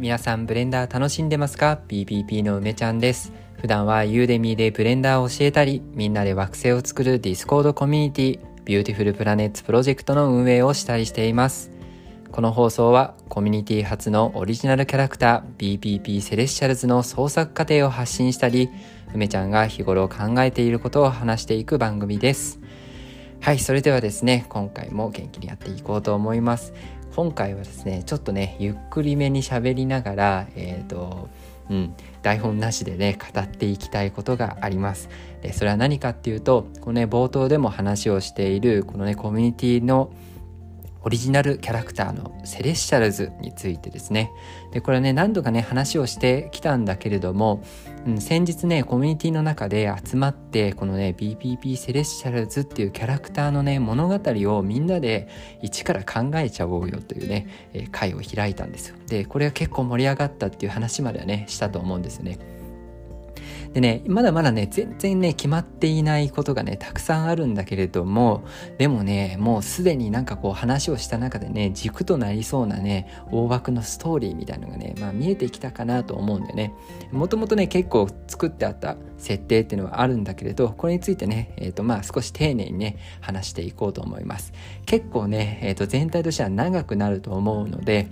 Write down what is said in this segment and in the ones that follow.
皆さんブレンダー楽しんでますか ?BPP の梅ちゃんです。普段は Udemy でブレンダーを教えたり、みんなで惑星を作る Discord コミュニティ、 Beautiful Planets Project の運営をしたりしています。この放送はコミュニティ初のオリジナルキャラクター BPP Celestials の創作過程を発信したり、梅ちゃんが日頃考えていることを話していく番組です。はい、それではですね、今回も元気にやっていこうと思います。今回はですねちょっとねゆっくりめに喋りながらえっ、ー、とうん、台本なしでね語っていきたいことがあります。でそれは何かっていうとこのね冒頭でも話をしているこのねコミュニティのオリジナルキャラクターのセレッシャルズについてですね。で、これね、何度かね、話をしてきたんだけれども、うん、先日ね、コミュニティの中で集まって、このね、BPP セレッシャルズっていうキャラクターのね、物語をみんなで一から考えちゃおうよというね、えー、会を開いたんですよ。で、これは結構盛り上がったっていう話まではね、したと思うんですよね。でね、まだまだね、全然ね、決まっていないことがね、たくさんあるんだけれども、でもね、もうすでになんかこう話をした中でね、軸となりそうなね、大枠のストーリーみたいなのがね、まあ見えてきたかなと思うんでね、もともとね、結構作ってあった設定っていうのはあるんだけれど、これについてね、えっ、ー、とまあ少し丁寧にね、話していこうと思います。結構ね、えっ、ー、と全体としては長くなると思うので、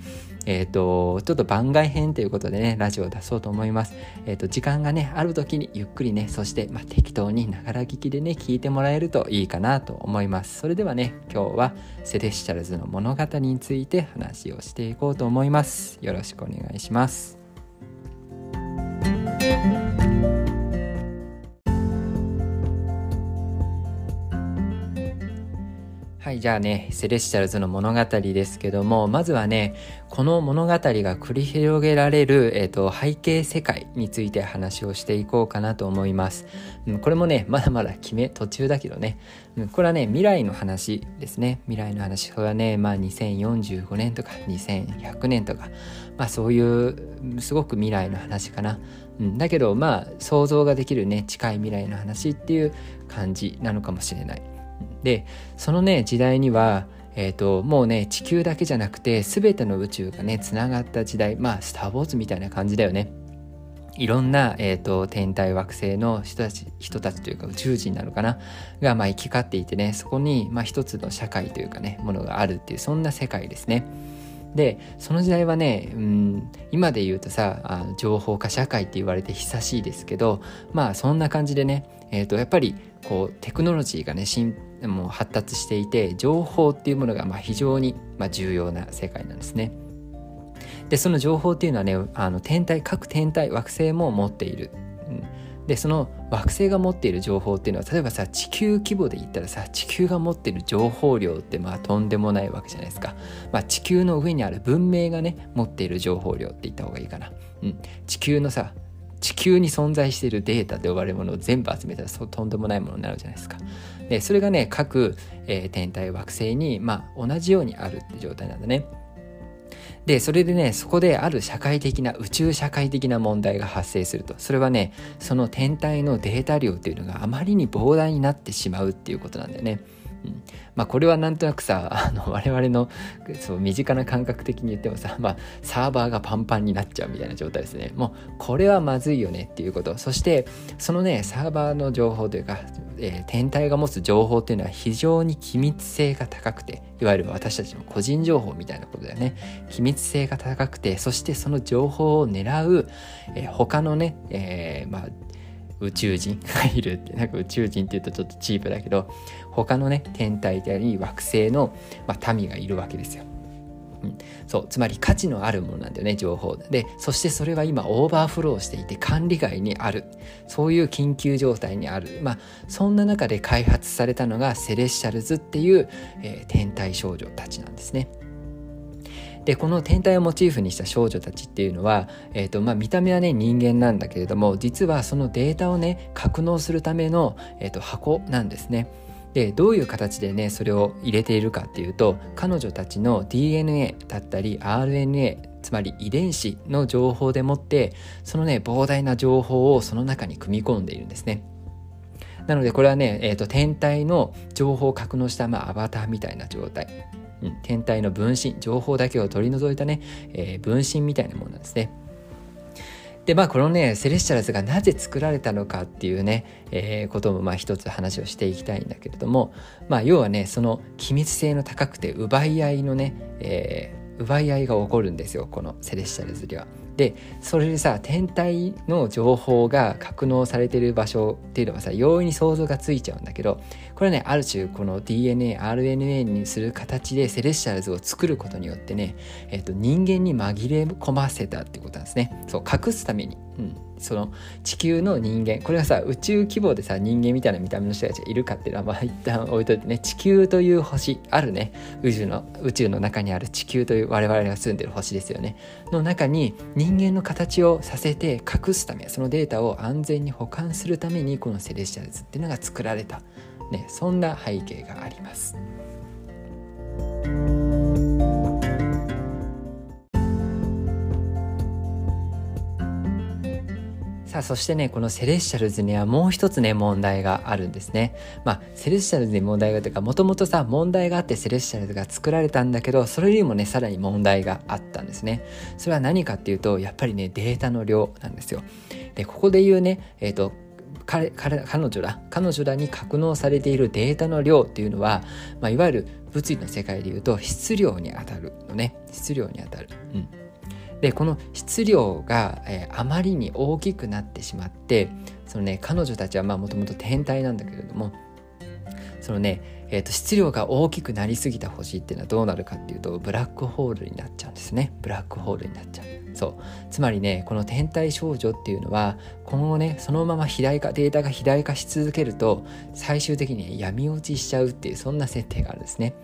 えっ、ー、と、ちょっと番外編ということでね、ラジオを出そうと思います。えっ、ー、と、時間がね、ある時にゆっくりね、そして、まあ、適当にながら聞きでね、聞いてもらえるといいかなと思います。それではね、今日はセレッシャルズの物語について話をしていこうと思います。よろしくお願いします。はい、じゃあね、セレッシャルズの物語ですけども、まずはね、この物語が繰り広げられる、えっ、ー、と、背景世界について話をしていこうかなと思います。うん、これもね、まだまだ決め途中だけどね、うん、これはね、未来の話ですね。未来の話。これはね、まあ2045年とか2100年とか、まあそういう、すごく未来の話かな。うん、だけど、まあ想像ができるね、近い未来の話っていう感じなのかもしれない。でそのね時代にはえーと、もうね地球だけじゃなくて全ての宇宙がねつながった時代まあスター・ウォーズみたいな感じだよねいろんな、えーと、天体惑星の人たち人たちというか宇宙人なのかな？が、まあ、行き交っていてねそこに、まあ、一つの社会というかねものがあるっていうそんな世界ですね。でその時代はね、うん、今で言うとさあ情報化社会って言われて久しいですけどまあそんな感じでね、えーと、やっぱりこうテクノロジーがねもう発達していて情報っていうものがま非常にま重要な世界なんですね。でその情報っていうのはねあの天体各天体惑星も持っている。でその惑星が持っている情報っていうのは例えばさ地球規模で言ったらさ地球が持っている情報量ってまあとんでもないわけじゃないですか、まあ、地球の上にある文明がね持っている情報量って言った方がいいかな、うん、地球のさ地球に存在しているデータと呼ばれるものを全部集めたらとんでもないものになるじゃないですか。でそれがね各、えー、天体惑星にまあ同じようにあるって状態なんだねで、それでね、そこである社会的な、宇宙社会的な問題が発生すると。それはね、その天体のデータ量っていうのがあまりに膨大になってしまうっていうことなんだよね。うん、まあこれはなんとなくさ あの我々のそう身近な感覚的に言ってもさ、まあ、サーバーがパンパンになっちゃうみたいな状態ですね。もうこれはまずいよねっていうこと。そしてそのねサーバーの情報というか、えー、天体が持つ情報っていうのは非常に機密性が高くていわゆる私たちの個人情報みたいなことだよね。機密性が高くてそしてその情報を狙う、えー、他のね、えー、まあ宇宙人が いるってなんか宇宙人っていうとちょっとチープだけど他のね天体であり惑星の、まあ、民がいるわけですよ。うん、そうつまり価値のあるものなんだよね情報。でそしてそれは今オーバーフローしていて管理外にある。そういう緊急状態にある。まあそんな中で開発されたのが Celestials っていう、えー、天体少女たちなんですね。でこの天体をモチーフにした少女たちっていうのは、えーとまあ、見た目はね人間なんだけれども実はそのデータをね格納するための、えーと、箱なんですね。でどういう形でねそれを入れているかっていうと彼女たちの DNA だったり RNA つまり遺伝子の情報でもってそのね膨大な情報をその中に組み込んでいるんですね。なのでこれはね、えーと、天体の情報を格納した、まあ、アバターみたいな状態うん、天体の分身情報だけを取り除いたね、えー、分身みたいなものなんですね。でまあこのねセレシャルズがなぜ作られたのかっていうね、えー、こともまあ一つ話をしていきたいんだけれどもまあ要はねその機密性の高くて奪い合いのね、えー、奪い合いが起こるんですよこのセレシャルズでは。でそれでさ天体の情報が格納されてる場所っていうのはさ容易に想像がついちゃうんだけどこれはねある種この DNARNA にする形でセレッシャルズを作ることによってね、えー、と人間に紛れ込ませたってことなんですね。そう隠すために、うん、その地球の人間これはさ宇宙規模でさ人間みたいな見た目の人たちがいるかっていうのはまあ一旦置いといてね地球という星あるね。宇宙の宇宙の中にある地球という我々が住んでる星ですよね。の中に人間の形をさせて隠すためそのデータを安全に保管するためにこのセレシャルズっていうのが作られた、ね、そんな背景があります。さあそしてねこのセレッシャルズにはもう一つね問題があるんですね。まあセレッシャルズに問題がというかもともとさ問題があってセレッシャルズが作られたんだけどそれよりもねさらに問題があったんですね。それは何かっていうとやっぱりねデータの量なんですよ。でここで言うねえっ、ー、と彼彼女ら彼女らに格納されているデータの量っていうのは、まあ、いわゆる物理の世界でいうと質量にあたるのね。質量にあたる、うん、でこの質量が、えー、あまりに大きくなってしまってそのね彼女たちはもともと天体なんだけれどもそのね、えーと、質量が大きくなりすぎた星っていうのはどうなるかっていうとブラックホールになっちゃうんですね。ブラックホールになっちゃう。そう。つまりねこの天体少女っていうのは今後ねそのまま肥大化データが肥大化し続けると最終的に闇落ちしちゃうっていうそんな設定があるんですね。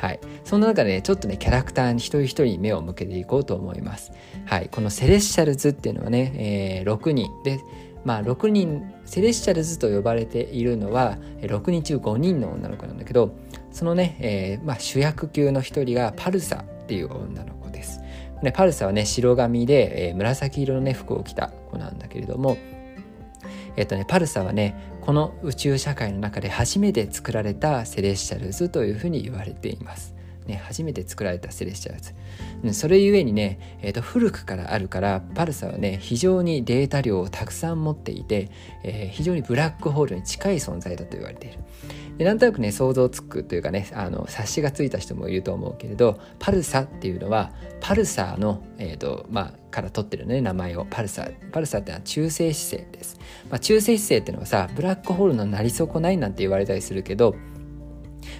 はい、そんな中でねちょっとねキャラクターに一人一人に目を向けていこうと思います。はい、このセレッシャルズっていうのはね、えー、6人でまあ6人セレッシャルズと呼ばれているのは6人中5人の女の子なんだけどそのね、えーまあ、主役級の一人がパルサっていう女の子です。でパルサはね白髪で、えー、紫色のね服を着た子なんだけれどもえっとね、パルサはねこの宇宙社会の中で初めて作られたセレッシャルズというふうに言われています。ね、初めて作られたセレッシャルズ。それゆえにね、えー、と古くからあるからパルサはね非常にデータ量をたくさん持っていて、えー、非常にブラックホールに近い存在だと言われている。でなんとなくね想像つくというかねあの察しがついた人もいると思うけれどパルサっていうのはパルサーの、えーとまあ、から取ってるね名前を。パルサーパルサーってのは中性子星です、まあ、中性子星っていうのはさブラックホールのなり損ないなんて言われたりするけど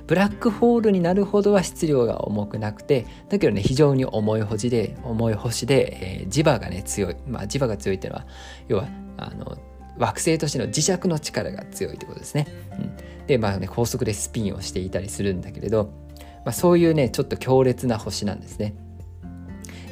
ブラックホールになるほどは質量が重くなくてだけどね非常に重い星で重い星で、えー、磁場がね強い。まあ磁場が強いっていうのは要はあの惑星としての磁石の力が強いってことですね。うん、でまあね高速でスピンをしていたりするんだけれど、まあ、そういうねちょっと強烈な星なんですね。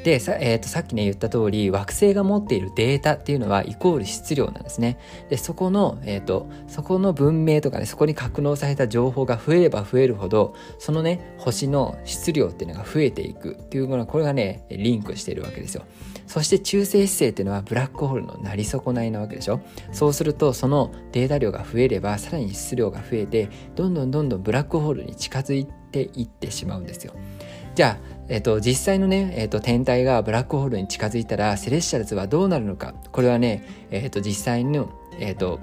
でさ,、えー、とさっきね言った通り惑星が持っているデータっていうのはイコール質量なんですね。でそこの、えーと、そこの文明とかねそこに格納された情報が増えれば増えるほどそのね星の質量っていうのが増えていくっていうものこれがねリンクしているわけですよ。そして中性子星っていうのはブラックホールのなり損ないなわけでしょ？そうするとそのデータ量が増えればさらに質量が増えてどんどんどんどんブラックホールに近づいていってしまうんですよ。じゃあえっと、実際のね、えっと、天体がブラックホールに近づいたらセレッシャルズはどうなるのか？これはね、えっと、実際の、えっと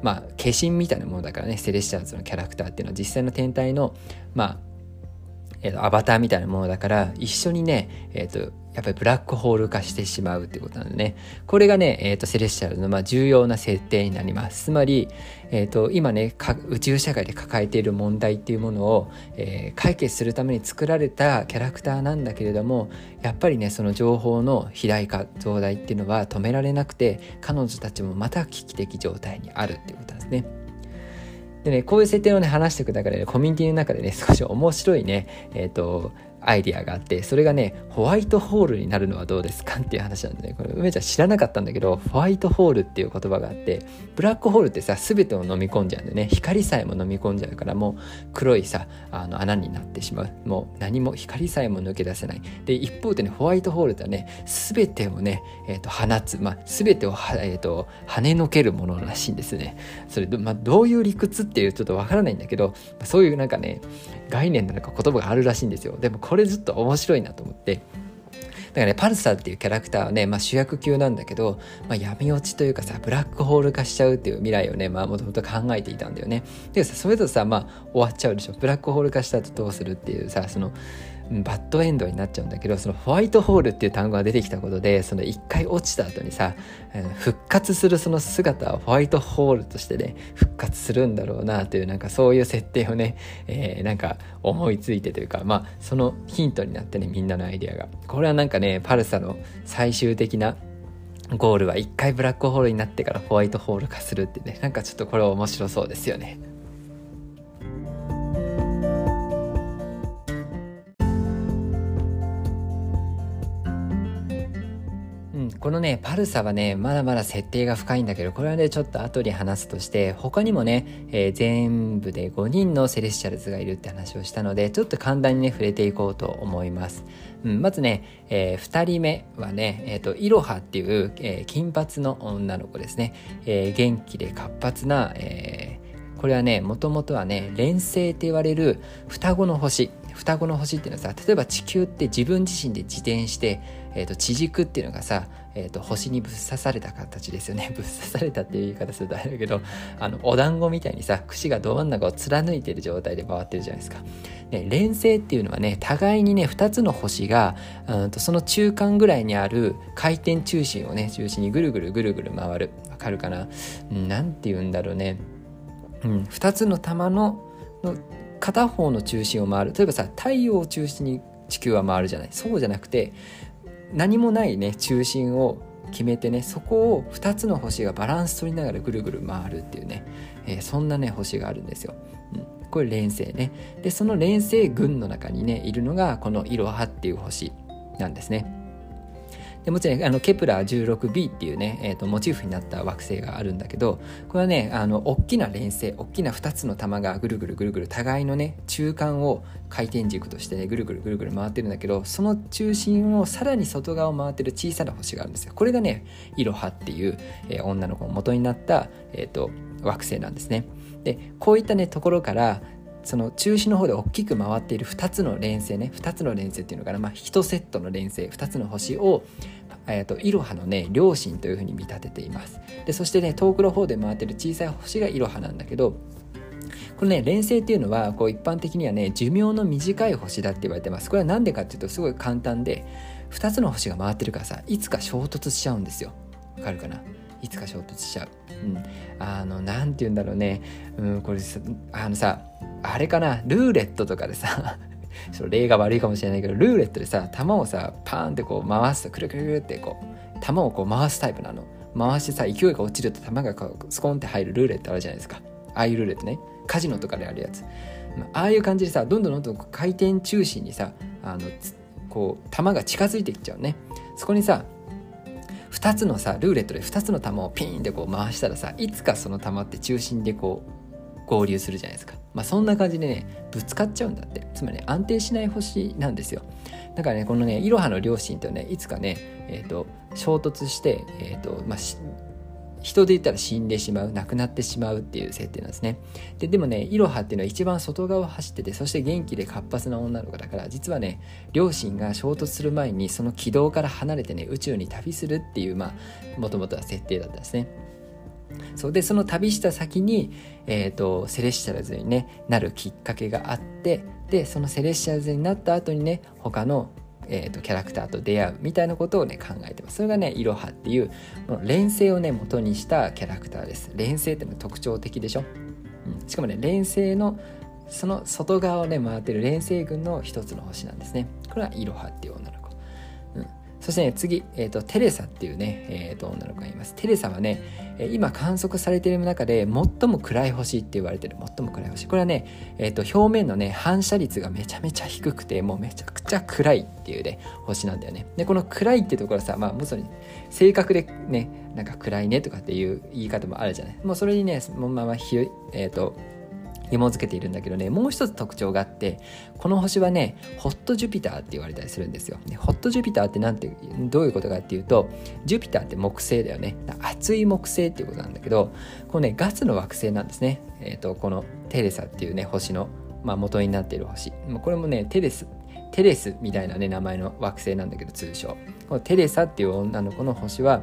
まあ、化身みたいなものだからねセレッシャルズのキャラクターっていうのは実際の天体の、まあえっと、アバターみたいなものだから一緒にね、えっと、やっぱりブラックホール化してしまうってことなんでね。これがね、え、ー、と、セレッシャルのまあ重要な設定になります。つまり、え、ー、と、今ね、宇宙社会で抱えている問題っていうものを、えー、解決するために作られたキャラクターなんだけれども、やっぱりね、その情報の肥大化、増大っていうのは止められなくて、彼女たちもまた危機的状態にあるっていうことなんですね。でね、こういう設定をね、話していく中でね、コミュニティの中でね、少し面白いね、えっ、ー、と、アイディアがあってそれがねホワイトホールになるのはどうですかっていう話なんでね。これ梅ちゃん知らなかったんだけどホワイトホールっていう言葉があってブラックホールってさ全てを飲み込んじゃうんでね。光さえも飲み込んじゃうからもう黒いさあの穴になってしまう。もう何も光さえも抜け出せない。で一方でねホワイトホールってはね全てをね、えーと、放つ、まあ、全てをは、えーと、跳ねのけるものらしいんですね。それ、まあ、どういう理屈っていうちょっとわからないんだけどそういうなんかね概念なのか言葉があるらしいんですよでもこれずっと面白いなと思ってだからね、パルサーっていうキャラクターはね、まあ、主役級なんだけど、まあ、闇落ちというかさ、ブラックホール化しちゃうっていう未来をね、まあ、もともと考えていたんだよね。でさ、それとさ、まあ、終わっちゃうでしょ。ブラックホール化した後どうするっていうさ、その、バッドエンドになっちゃうんだけどそのホワイトホールっていう単語が出てきたことでその一回落ちた後にさ復活するその姿はホワイトホールとしてね復活するんだろうなというなんかそういう設定をね、えー、なんか思いついてというかまあそのヒントになってねみんなのアイデアがこれはなんかねパルサの最終的なゴールは一回ブラックホールになってからホワイトホール化するってねなんかちょっとこれ面白そうですよね。このね、パルサはね、まだまだ設定が深いんだけど、これはね、ちょっと後に話すとして、他にもね、えー、全部で5人のセレスチャルズがいるって話をしたので、ちょっと簡単にね、触れていこうと思います。うん、まずね、えー、2人目はね、えっ、ー、と、イロハっていう、えー、金髪の女の子ですね。え、元気で活発な、え、これはね、もともとはね、連星って言われる双子の星。双子の星っていうのはさ、例えば地球って自分自身で自転して、えーと、地軸っていうのがさ、えーと、星にぶっ刺された形ですよね。ぶっ刺されたっていう言い方するとあれだけどあのお団子みたいにさ串がど真ん中を貫いてる状態で回ってるじゃないですか。ね、連星っていうのはね互いにね2つの星がうんとその中間ぐらいにある回転中心をね中心にぐるぐるぐるぐる回る。わかるかな？何て言うんだろうね、うん、2つの玉のの片方の中心を回る。例えばさ太陽を中心に地球は回るじゃない。そうじゃなくて何もないね中心を決めてねそこを2つの星がバランス取りながらぐるぐる回るっていうね、えー、そんなね星があるんですよ。うん、これ連星ね。でその連星群の中にねいるのがこのいろはっていう星なんですね。でもちろんあのケプラー 16b っていうね、えーと、モチーフになった惑星があるんだけどこれはねあの大きな連星大きな2つの玉がぐるぐるぐるぐる互いのね中間を回転軸としてねぐるぐるぐるぐる回ってるんだけどその中心をさらに外側を回ってる小さな星があるんですよ。これがねイロハっていう、えー、女の子の元になった、えーと惑星なんですね。でこういったねところからその中心の方で大きく回っている2つの連星ね2つの連星っていうのかな、まあ、1セットの連星2つの星を、えーと、イロハのね両親というふうに見立てていますでそしてね遠くの方で回ってる小さい星がイロハなんだけどこのね連星っていうのはこう一般的にはね寿命の短い星だって言われてますこれは何でかっていうとすごい簡単で2つの星が回ってるからさいつか衝突しちゃうんですよわかるかな？いつか衝突しちゃう。うん。あの、なんて言うんだろうね。うん、これ、あのさ、あれかな、ルーレットとかでさ、ちょっと例が悪いかもしれないけど、ルーレットでさ、球をさ、パーンってこう回すと、くるくるくるってこう、球をこう回すタイプなの。回してさ、勢いが落ちると球がこうスコンって入るルーレットあるじゃないですか。ああいうルーレットね。カジノとかであるやつ。ああいう感じでさ、どんどんどんどん回転中心にさ、あの、こう、球が近づいていっちゃうね。そこにさ、2つのさルーレットで2つの球をピーンってこう回したらさいつかその球って中心でこう合流するじゃないですか。まあ、そんな感じでねぶつかっちゃうんだって。つまり、ね、安定しない星なんですよ。だからねこのねイロハの両親とねいつかね、えーと、衝突して、えーとまあ、人で言ったら死んでしまう亡くなってしまうっていう設定なんですね。ででもねイロハっていうのは一番外側を走っててそして元気で活発な女の子だから実はね両親が衝突する前にその軌道から離れてね宇宙に旅するっていうまあもともとは設定だったんですね。そう。でその旅した先に、えーと、セレッシャルズに、ね、なるきっかけがあってでそのセレッシャルズになった後にね他のえーと、キャラクターと出会うみたいなことをね考えてます。それがねいろはっていう連星をね元にしたキャラクターです。連星っての特徴的でしょ、うん、しかもね連星のその外側をね回ってる連星群の一つの星なんですね。これはいろはっていう女の子。うん。そしてね、次、えっ、ー、と、テレサっていうね、えっ、ー、と、女の子がいます。テレサはね、今観測されている中で最も暗い星って言われてる、最も暗い星。これはね、え、ー、と、表面のね、反射率がめちゃめちゃ低くて、もうめちゃくちゃ暗いっていうね、星なんだよね。で、この暗いってところさ、まあ、もそに、正確でね、なんか暗いねとかっていう言い方もあるじゃない。もうそれにね、そのままひ、えっ、と、紐付けているんだけどねもう一つ特徴があってこの星はねホットジュピターって言われたりするんですよ、ねホットジュピターってなんてどういうことかっていうとジュピターって木星だよね。熱い木星っていうことなんだけどこのねガスの惑星なんですね。えっ、ー、とこのテレサっていうね星のまあ、元になっている星。これもねテレステレスみたいなね名前の惑星なんだけど通称。このテレサっていう女の子の星は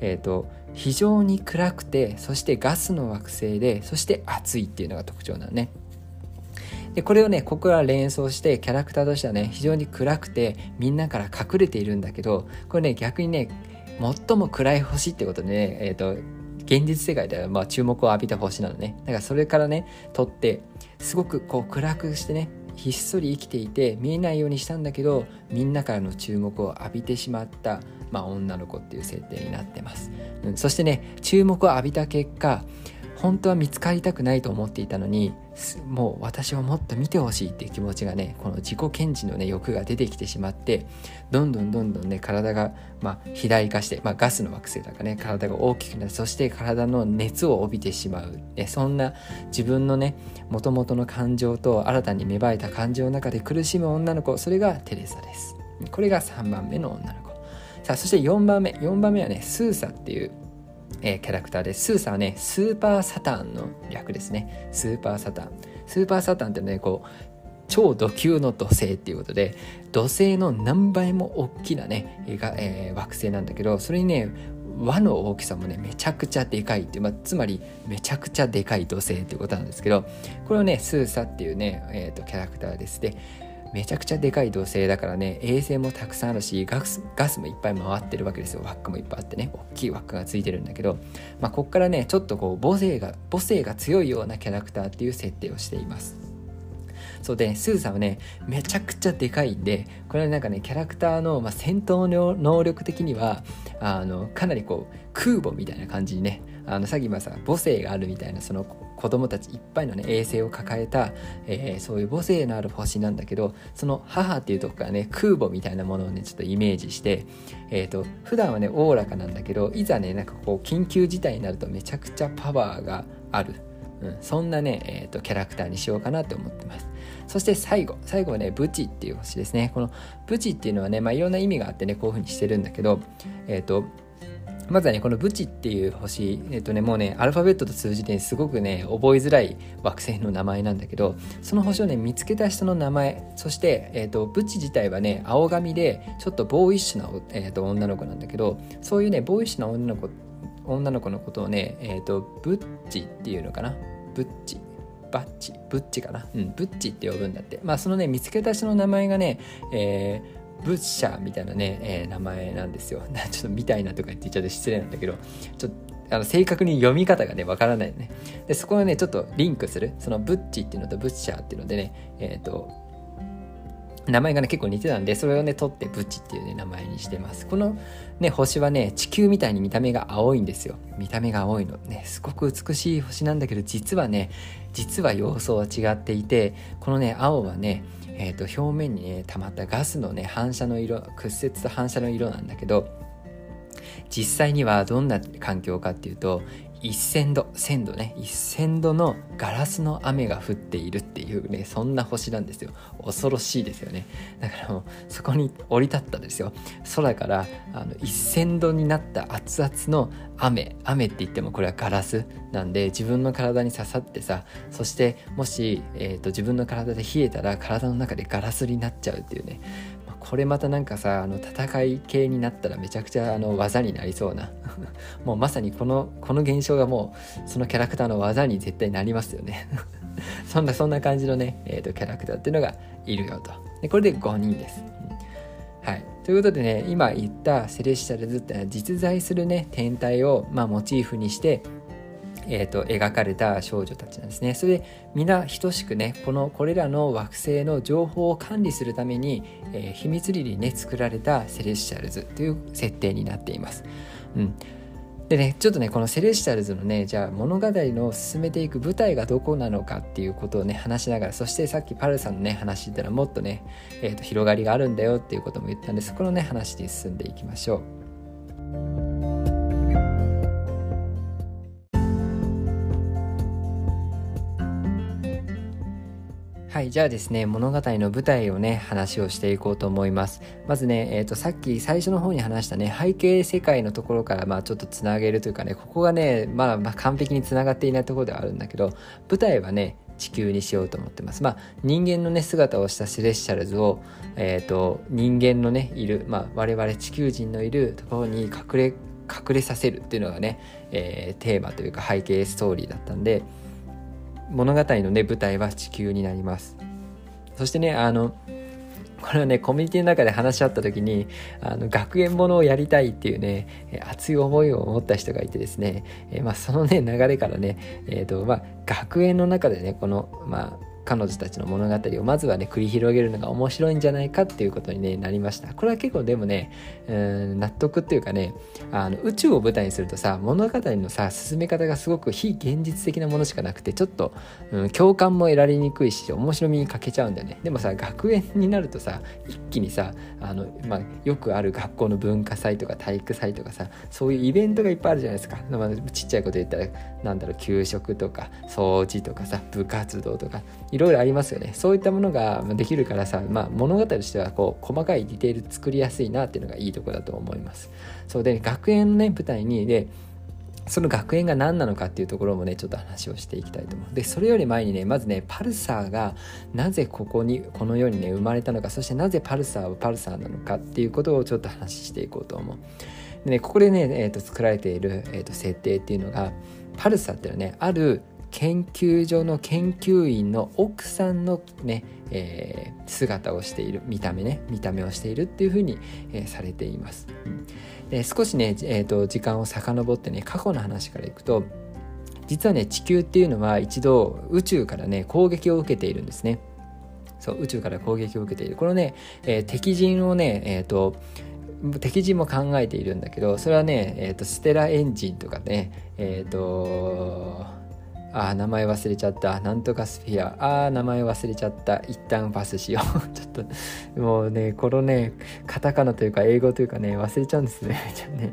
えっ、ー、と非常に暗くてそしてガスの惑星でそして暑いっていうのが特徴なのね。でこれをねここから連想してキャラクターとしてはね非常に暗くてみんなから隠れているんだけどこれね逆にね最も暗い星ってことでね、えーと、現実世界ではまあ注目を浴びた星なのね。だからそれからね取ってすごくこう暗くしてねひっそり生きていて見えないようにしたんだけどみんなからの注目を浴びてしまった、まあ、女の子っていう設定になってます、うん、そしてね注目を浴びた結果本当は見つかりたくないと思っていたのにもう私をもっと見てほしいっていう気持ちがねこの自己顕示のね欲が出てきてしまってどんどんどんどんね体が、まあ、肥大化して、まあ、ガスの惑星だからね体が大きくなる。そして体の熱を帯びてしまう、ね、そんな自分のねもともとの感情と新たに芽生えた感情の中で苦しむ女の子それがテレサです。これが3番目の女の子。さあそして4番目。4番目はねスーサっていうえー、キャラクターでスーサはねスーパーサタンの略ですね。スーパーサタン。スーパーサタンってねこう超土球の土星っていうことで土星の何倍も大きなね、えー、惑星なんだけどそれにね輪の大きさもねめちゃくちゃでかいっていう、まあ、つまりめちゃくちゃでかい土星っていうことなんですけどこれをねスーサっていうね、えーと、とキャラクターです。でめちゃくちゃでかい土星だからね衛星もたくさんあるしガスガスもいっぱい回ってるわけですよ。ワックもいっぱいあってね。大きいワックがついてるんだけど、まあ、こっからねちょっとこう母性が母性が強いようなキャラクターっていう設定をしています。そうでスーさんはねめちゃくちゃでかいんでこれはなんかねキャラクターの、まあ、戦闘能力的にはあのかなりこう空母みたいな感じにねあのさっき今さ母性があるみたいなその子供たちいっぱいのね衛星を抱えた、えー、そういう母性のある星なんだけどその母っていうとこからね空母みたいなものをねちょっとイメージしてえっ、ー、と普段はねおおらかなんだけどいざねなんかこう緊急事態になるとめちゃくちゃパワーがある、うん、そんなね、えーと、キャラクターにしようかなって思ってます。そして最後最後はねブチっていう星ですね。このブチっていうのはねまあいろんな意味があってねこういうふうにしてるんだけどえっ、ー、とまずはね、このブチっていう星、えっとね、もうね、アルファベットと数字ですごくね、覚えづらい惑星の名前なんだけど、その星をね、見つけた人の名前、そして、えっと、ブチ自体はね、青髪で、ちょっとボーイッシュな、えっと、女の子なんだけど、そういうね、ボーイッシュな女の子、女の子のことをね、えっと、ブッチっていうのかな？ブッチ。バッチ、ブッチかな？うん、ブッチって呼ぶんだって。まあ、そのね、見つけた人の名前がね、えー、ブッシャーみたいなね、えー、名前なんですよ。ちょっとみたいなとか言っちゃって失礼なんだけど、ちょっとあの正確に読み方がね、わからないね。で、そこはね、ちょっとリンクする。そのブッチっていうのとブッシャーっていうのでね、えっ、ー、と、名前がね結構似てたんでそれをね取ってブチっていうね名前にしてます。このね星はね地球みたいに見た目が青いんですよ。見た目が青いの。ねすごく美しい星なんだけど実はね実は様相は違っていてこのね青はねえーと、表面にね溜まったガスのね反射の色屈折と反射の色なんだけど実際にはどんな環境かっていうと1000度1000度ね。1000度のガラスの雨が降っているっていうねそんな星なんですよ。恐ろしいですよね。だからもうそこに降り立ったんですよ。空からあの1000度になった熱々の雨雨って言ってもこれはガラスなんで自分の体に刺さってさそしてもし、えーと自分の体で冷えたら体の中でガラスになっちゃうっていうね。これまたなんかさあの戦い系になったらめちゃくちゃあの技になりそうな。もうまさにこのこの現象がもうそのキャラクターの技に絶対なりますよね。そんなそんな感じのね、えーと、キャラクターっていうのがいるよと。でこれで5人です、はい、ということでね今言ったセレシャルズって実在するね天体を、まあ、モチーフにしてえーと、描かれた少女たちなんですね。それで皆等しくねこのこれらの惑星の情報を管理するために、えー、秘密裏にね作られたセレシャルズという設定になっています。うんでね、ちょっとね、このセレシャルズのね、じゃあ物語の進めていく舞台がどこなのかっていうことをね、話しながら、そしてさっきパルさんのね、話ったらもっとね、えーと広がりがあるんだよっていうことも言ったんで、そこのね、話に進んでいきましょう。はい、じゃあですね、物語の舞台をね、話をしていこうと思います。まずね、えっ、ー、と、さっき最初の方に話したね、背景世界のところから、まあちょっとつなげるというかね、ここがね、まあ、まあ完璧につながっていないところではあるんだけど、舞台はね、地球にしようと思ってます。まあ、人間のね姿をしたセレッシャルズを、えーと、人間のねいる、まあ、我々地球人のいるところに隠れ隠れさせるっていうのがね、えー、テーマというか背景ストーリーだったんで物語のね舞台は地球になります。そしてねあのこれはねコミュニティの中で話し合った時にあの学園ものをやりたいっていうね熱い思いを持った人がいてですね、えまあ、そのね流れからね、えーとまあ、学園の中でねこの、まあ、彼女たちの物語をまずはね繰り広げるのが面白いんじゃないかっていうことに、ね、なりました。これは結構でもねうん納得っていうかねあの宇宙を舞台にするとさ物語のさ進め方がすごく非現実的なものしかなくてちょっと、うん、共感も得られにくいし面白みに欠けちゃうんだよね。でもさ学園になるとさ一気にさあの、まあ、よくある学校の文化祭とか体育祭とかさそういうイベントがいっぱいあるじゃないですか、まあ、ちっちゃいこと言ったらなんだろう給食とか掃除とかさ部活動とかいろいろありますよね。そういったものができるからさ、まあ、物語としてはこう細かいディテール作りやすいなっていうのがいいとこだと思います。そうで学園のね舞台にでその学園が何なのかっていうところもねちょっと話をしていきたいと思う。でそれより前にねまずねパルサーがなぜここにこの世にね生まれたのかそしてなぜパルサーはパルサーなのかっていうことをちょっと話していこうと思う。でねここでね、えーと、作られている、えーと設定っていうのがパルサーっていうのはねある研究所の研究員の奥さんのね、えー、姿をしている見た目ね見た目をしているっていうふうに、えー、されています、うん、で少しね、えーと、時間を遡ってね過去の話からいくと実はね地球っていうのは一度宇宙からね攻撃を受けているんですね。そう宇宙から攻撃を受けている。このね、えー、敵陣をねえっ、と敵陣も考えているんだけどそれはね、えーと、ステラエンジンとかねえっ、ー、とああ名前忘れちゃった。なんとかスフィア。ああ名前忘れちゃった。一旦パスしよう。ちょっともうねこのねカタカナというか英語というかね忘れちゃうんですね。じ ゃね、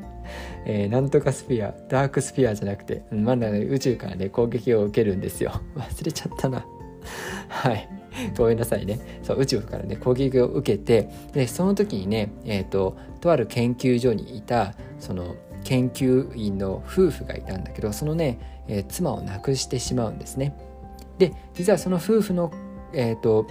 えー、なんとかスフィア。ダークスフィアじゃなくて。まだね宇宙からね攻撃を受けるんですよ。忘れちゃったな。はい。ごめんなさいね。そう宇宙からね攻撃を受けてでその時にねえっ、ー、ととある研究所にいたその研究員の夫婦がいたんだけどそのね、えー、妻を亡くしてしまうんですね。で実はその夫婦の、えーと、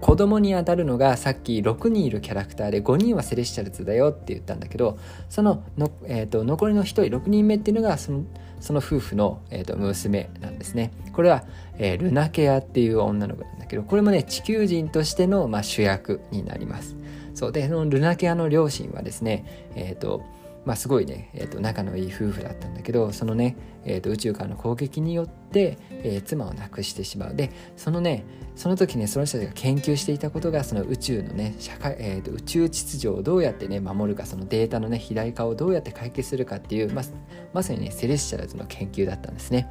子供にあたるのがさっき6人いるキャラクターで5人はセレッシャルズだよって言ったんだけどそのの、えーと、残りの1人6人目っていうのがそのその夫婦の、えーと、娘なんですね。これは、えー、ルナケアっていう女の子なんだけどこれもね地球人としての、まあ、主役になります。そうでそのルナケアの両親はですね、えーとまあ、すごいね、えー、と仲のいい夫婦だったんだけどそのね、えー、と宇宙からの攻撃によって、えー、妻を亡くしてしまうでそのねその時ねその人たちが研究していたことがその宇宙のね社会、えー、と宇宙秩序をどうやってね守るかそのデータのね肥大化をどうやって解決するかっていうままさにねセレッシャルズの研究だったんですね。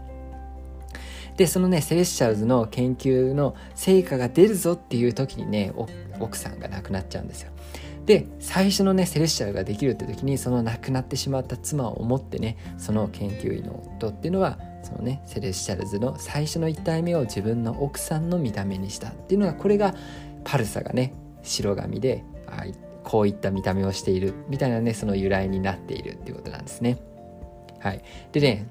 でそのねセレッシャルズの研究の成果が出るぞっていう時にね奥さんが亡くなっちゃうんですよ。で最初のねセレッシャルができるって時にその亡くなってしまった妻を思ってねその研究員の夫っていうのはそのねセレッシャルズの最初の1体目を自分の奥さんの見た目にしたっていうのがこれがパルサがね白髪であこういった見た目をしているみたいなねその由来になっているっていうことなんですね。はい、でね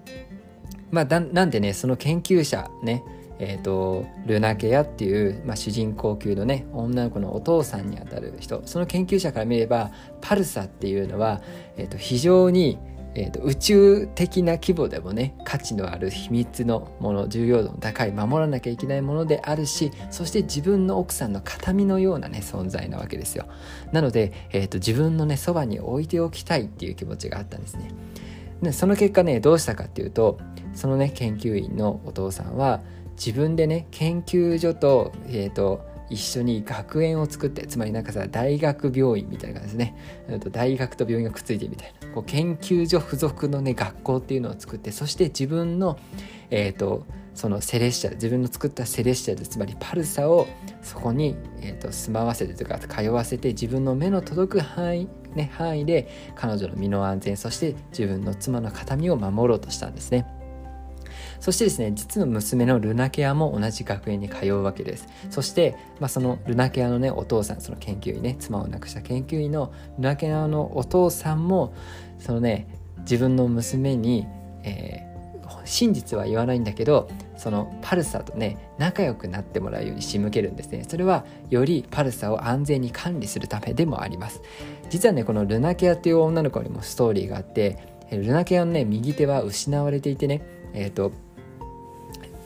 まあなんでねその研究者ねえーと、ルナケアっていう、まあ、主人公級のね女の子のお父さんにあたる人。その研究者から見ればパルサっていうのは、えーと、非常に、えーと、宇宙的な規模でもね価値のある秘密のもの重要度の高い守らなきゃいけないものであるしそして自分の奥さんの形見のようなね存在なわけですよ。なので、えー、と自分のねそばに置いておきたいっていう気持ちがあったんですね。でその結果ねどうしたかっていうとそのね研究員のお父さんは自分でね研究所と,、えーと、一緒に学園を作ってつまりなんかさ大学病院みたいな感じですね大学と病院がくっついてみたいなこう研究所付属のね学校っていうのを作ってそして自分のえっ、ー、とそのセレッシャル自分の作ったセレッシャルつまりパルサをそこに、えーと、住まわせてというか通わせて自分の目の届く範囲,、ね、範囲で彼女の身の安全そして自分の妻の形見を守ろうとしたんですね。そしてですね実の娘のルナケアも同じ学園に通うわけです。そして、まあ、そのルナケアのねお父さんその研究員ね妻を亡くした研究員のルナケアのお父さんもそのね自分の娘に、えー真実は言わないんだけどそのパルサとね仲良くなってもらうように仕向けるんですね。それはよりパルサを安全に管理するためでもあります。実はねこのルナケアっていう女の子にもストーリーがあってルナケアのね右手は失われていてねえっ、ー、と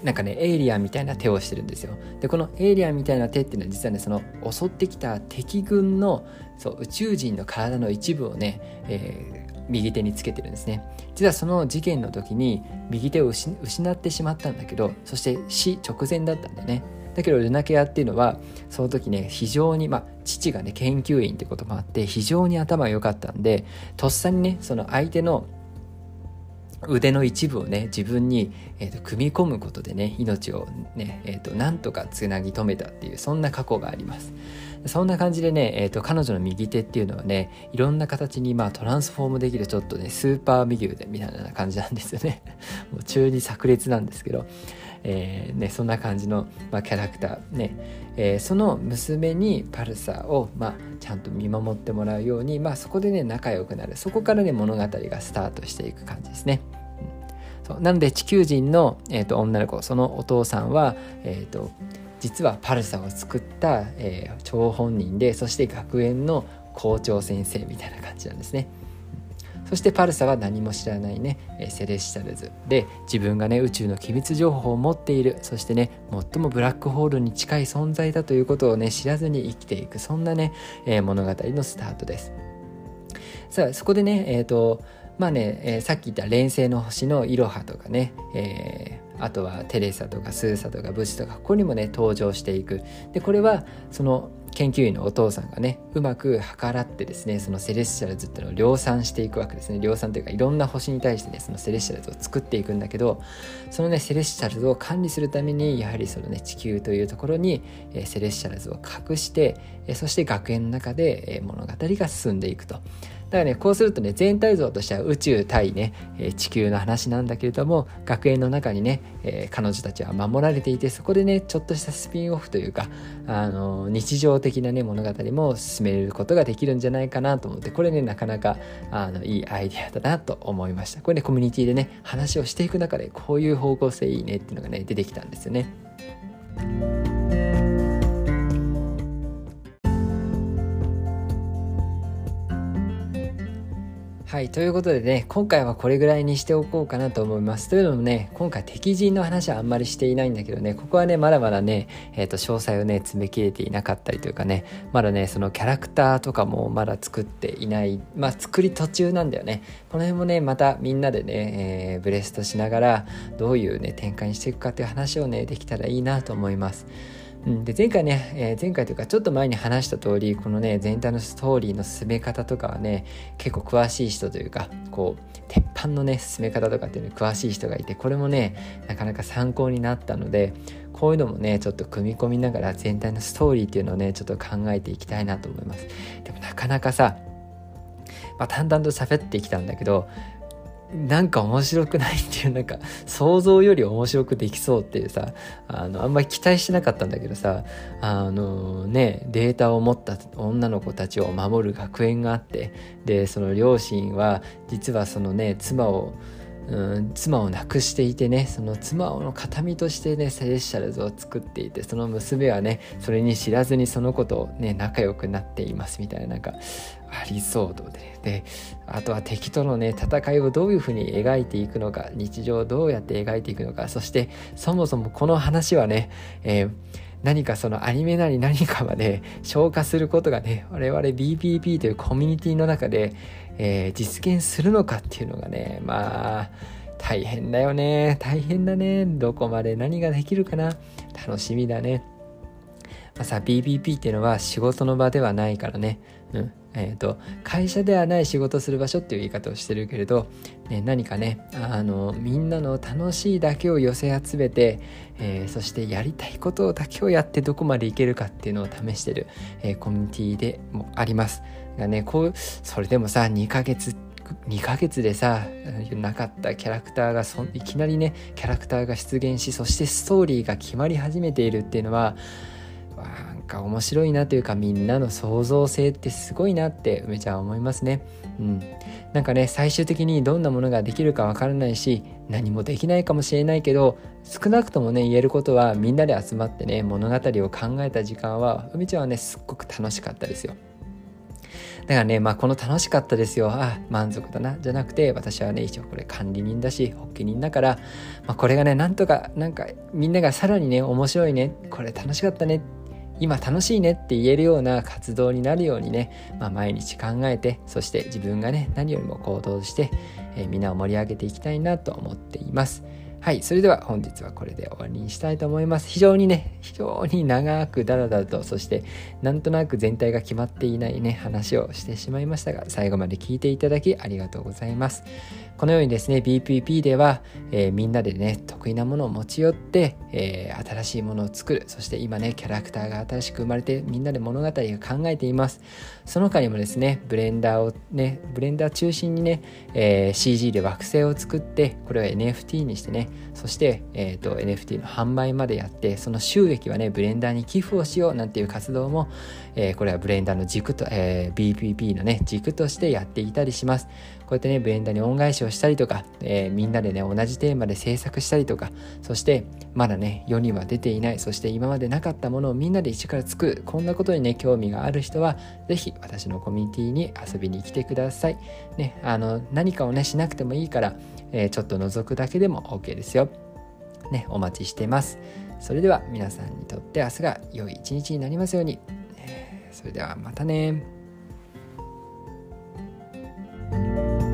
なんかねエイリアンみたいな手をしてるんですよ。でこのエイリアンみたいな手っていうのは実はねその襲ってきた敵軍のそう宇宙人の体の一部をね、えー、右手につけてるんですね。実はその事件の時に右手を失ってしまったんだけどそして死直前だったんだよね。だけどルナケアっていうのはその時ね非常にまあ父がね研究員ってこともあって非常に頭が良かったんでとっさにねその相手の腕の一部をね自分に、えーと、組み込むことでね命をね、えーと、なんとかつなぎ止めたっていうそんな過去があります。そんな感じでね、えーと、彼女の右手っていうのはねいろんな形にまあトランスフォームできるちょっとねスーパー右腕みたいな感じなんですよね。もう中に炸裂なんですけど、えーね、そんな感じの、まあ、キャラクターね、えー、その娘にパルサーを、まあ、ちゃんと見守ってもらうように、まあ、そこでね仲良くなるそこからね物語がスタートしていく感じですね。そうなので地球人の、えーと、女の子そのお父さんは、えーと、実はパルサを作った、えー、張本人でそして学園の校長先生みたいな感じなんですね。そしてパルサは何も知らないねセレシタルズ。で自分がね宇宙の機密情報を持っている。そしてね最もブラックホールに近い存在だということをね知らずに生きていく。そんなね、えー、物語のスタートです。さあそこでねえっ、ー、とまあね、えー、さっき言った連星の星のイロハとかね、えー、あとはテレサとかスーサとかブチとかここにもね登場していくでこれはその研究員のお父さんがねうまく計らってですねそのセレッシャルズっていうのを量産していくわけですね量産というかいろんな星に対してねそのセレッシャルズを作っていくんだけどそのねセレッシャルズを管理するためにやはりそのね地球というところに、えー、セレッシャルズを隠して、えー、そして学園の中で、えー、物語が進んでいくと。だからねこうするとね全体像としては宇宙対ね、え地球の話なんだけれども学園の中にね、えー、彼女たちは守られていてそこでねちょっとしたスピンオフというかあの日常的なね物語も進めることができるんじゃないかなと思ってこれねなかなかあのいいアイデアだなと思いましたこれねコミュニティでね話をしていく中でこういう方向性いいねっていうのがね出てきたんですよね。はい、ということでね、今回はこれぐらいにしておこうかなと思います。というのもね、今回敵陣の話はあんまりしていないんだけどね、ここはね、まだまだね、えっ、ー、と、詳細をね、詰め切れていなかったりというかね、まだね、そのキャラクターとかもまだ作っていない、まあ、作り途中なんだよね。この辺もね、またみんなでね、えー、ブレストしながら、どういうね、展開にしていくかっていう話をね、できたらいいなと思います。うん、で前回ね、えー、前回というかちょっと前に話した通りこのね全体のストーリーの進め方とかはね結構詳しい人というかこう鉄板のね進め方とかっていうのに詳しい人がいてこれもねなかなか参考になったのでこういうのもねちょっと組み込みながら全体のストーリーっていうのをねちょっと考えていきたいなと思います。でもなかなかさまあ、淡々と喋ってきたんだけどなんか面白くないっていうなんか想像より面白くできそうっていうさあのあんまり期待してなかったんだけどさあのねデータを持った女の子たちを守る学園があってでその両親は実はそのね妻をうん、妻を亡くしていてねその妻の形見としてねセレッシャルズを作っていてその娘はねそれに知らずにその子とね仲良くなっていますみたいななんかありそうで、であとは敵とのね戦いをどういうふうに描いていくのか日常をどうやって描いていくのかそしてそもそもこの話はね、えー何かそのアニメなり何かまで消化することがね我々 BPP というコミュニティの中でえー、実現するのかっていうのがねまあ大変だよね。大変だね。どこまで何ができるかな。楽しみだね。まあさ BBP っていうのは仕事の場ではないからね。うん。えーと、会社ではない仕事する場所っていう言い方をしてるけれど、ね、何かねあのみんなの楽しいだけを寄せ集めて、えー、そしてやりたいことだけをやってどこまでいけるかっていうのを試してる、えー、コミュニティでもあります。がねこうそれでもさ2ヶ月2ヶ月でさなかったキャラクターがそいきなりねキャラクターが出現しそしてストーリーが決まり始めているっていうのはなんか面白いなというかみんなの創造性ってすごいなって梅ちゃんは思いますね。うん、なんかね最終的にどんなものができるかわからないし何もできないかもしれないけど少なくともね言えることはみんなで集まってね物語を考えた時間は海ちゃんはねすっごく楽しかったですよだからね、まあ、この楽しかったですよ。あ、満足だな。じゃなくて、私はね、一応これ管理人だし、発起人だから、まあ、これがね、なんとか、なんか、みんながさらにね、面白いね、これ楽しかったね、今楽しいねって言えるような活動になるようにね、まあ、毎日考えて、そして自分がね、何よりも行動して、えー、みんなを盛り上げていきたいなと思っています。はい、それでは本日はこれで終わりにしたいと思います。非常にね、非常に長くダラダラと、そしてなんとなく全体が決まっていないね、話をしてしまいましたが、最後まで聞いていただきありがとうございます。このようにですね BPP では、えー、みんなでね得意なものを持ち寄って、えー、新しいものを作る。そして今ねキャラクターが新しく生まれてみんなで物語を考えています。その他にもですねブレンダーをねブレンダー中心にね、えー、CG で惑星を作ってこれを NFT にしてねそして、えーと、NFT の販売までやってその収益はねブレンダーに寄付をしようなんていう活動も、え、これはブレンダーの軸と、え、BPP のね軸としてやっていたりします。こうやってねブレンダーに恩返しをしたりとか、えー、みんなでね同じテーマで制作したりとかそしてまだね世には出ていないそして今までなかったものをみんなで一から作るこんなことにね興味がある人は是非私のコミュニティに遊びに来てください、ね、あの何かをねしなくてもいいから、えー、ちょっと覗くだけでも OK ですよ。ねお待ちしてます。それでは皆さんにとって明日が良い一日になりますように、えー、それではまたね。Bye.